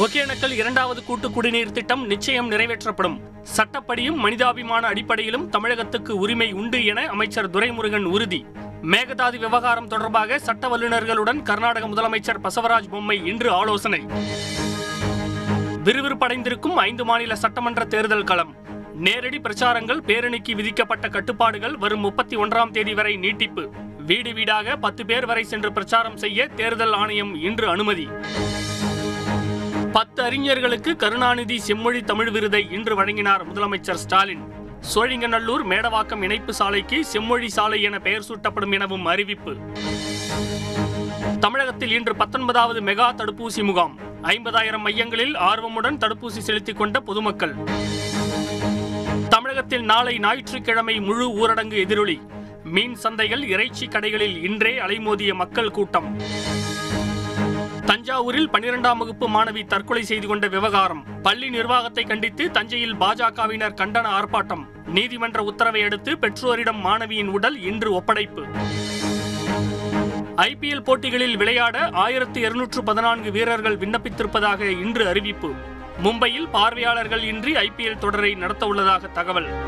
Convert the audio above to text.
ஒகேனக்கல் இரண்டாவது கூட்டு குடிநீர் திட்டம் நிச்சயம் நிறைவேற்றப்படும். சட்டப்படியும் மனிதாபிமான அடிப்படையிலும் தமிழகத்துக்கு உரிமை உண்டு என அமைச்சர் துரைமுருகன் உறுதி. மேகதாது விவகாரம் தொடர்பாக சட்ட வல்லுநர்களுடன் கர்நாடக முதலமைச்சர் பசவராஜ் பொம்மை இன்று ஆலோசனை. விறுவிறுப்படைந்திருக்கும் ஐந்து மாநில சட்டமன்ற தேர்தல் களம். நேரடி பிரச்சாரங்கள் பேரணிக்கு விதிக்கப்பட்ட கட்டுப்பாடுகள் வரும் முப்பத்தி ஒன்றாம் தேதி வரை நீட்டிப்பு. வீடு வீடாக பத்து பேர் வரை சென்று பிரச்சாரம் செய்ய தேர்தல் ஆணையம் இன்று அனுமதி. பத்து அறிஞர்களுக்கு கருணாநிதி செம்மொழி தமிழ் விருதை இன்று வழங்கினார் முதலமைச்சர் ஸ்டாலின். சோழிங்கநல்லூர் மேடவாக்கம் இணைப்பு சாலைக்கு செம்மொழி சாலை என பெயர் சூட்டப்படும் எனவும் அறிவிப்பு. தமிழகத்தில் இன்று பத்தொன்பதாவது மெகா தடுப்பூசி முகாம். ஐம்பதாயிரம் மையங்களில் ஆர்வமுடன் தடுப்பூசி செலுத்திக் கொண்ட பொதுமக்கள். தமிழகத்தில் நாளை ஞாயிற்றுக்கிழமை முழு ஊரடங்கு எதிரொலி. மீன் சந்தைகள் இறைச்சி கடைகளில் இன்றே அலைமோதிய மக்கள் கூட்டம். தஞ்சாவூரில் பன்னிரெண்டாம் வகுப்பு மாணவி தற்கொலை செய்து கொண்ட விவகாரம். பள்ளி நிர்வாகத்தை கண்டித்து தஞ்சையில் பாஜகவினர் கண்டன ஆர்ப்பாட்டம். நீதிமன்ற உத்தரவை அடுத்து பெற்றோரிடம் மாணவியின் உடல் இன்று ஒப்படைப்பு. ஐபிஎல் போட்டிகளில் விளையாட ஆயிரத்து இருநூற்று பதினான்கு வீரர்கள் விண்ணப்பித்திருப்பதாக இன்று அறிவிப்பு. மும்பையில் பார்வையாளர்கள் இன்றி ஐபிஎல் தொடரை நடத்த உள்ளதாக தகவல்.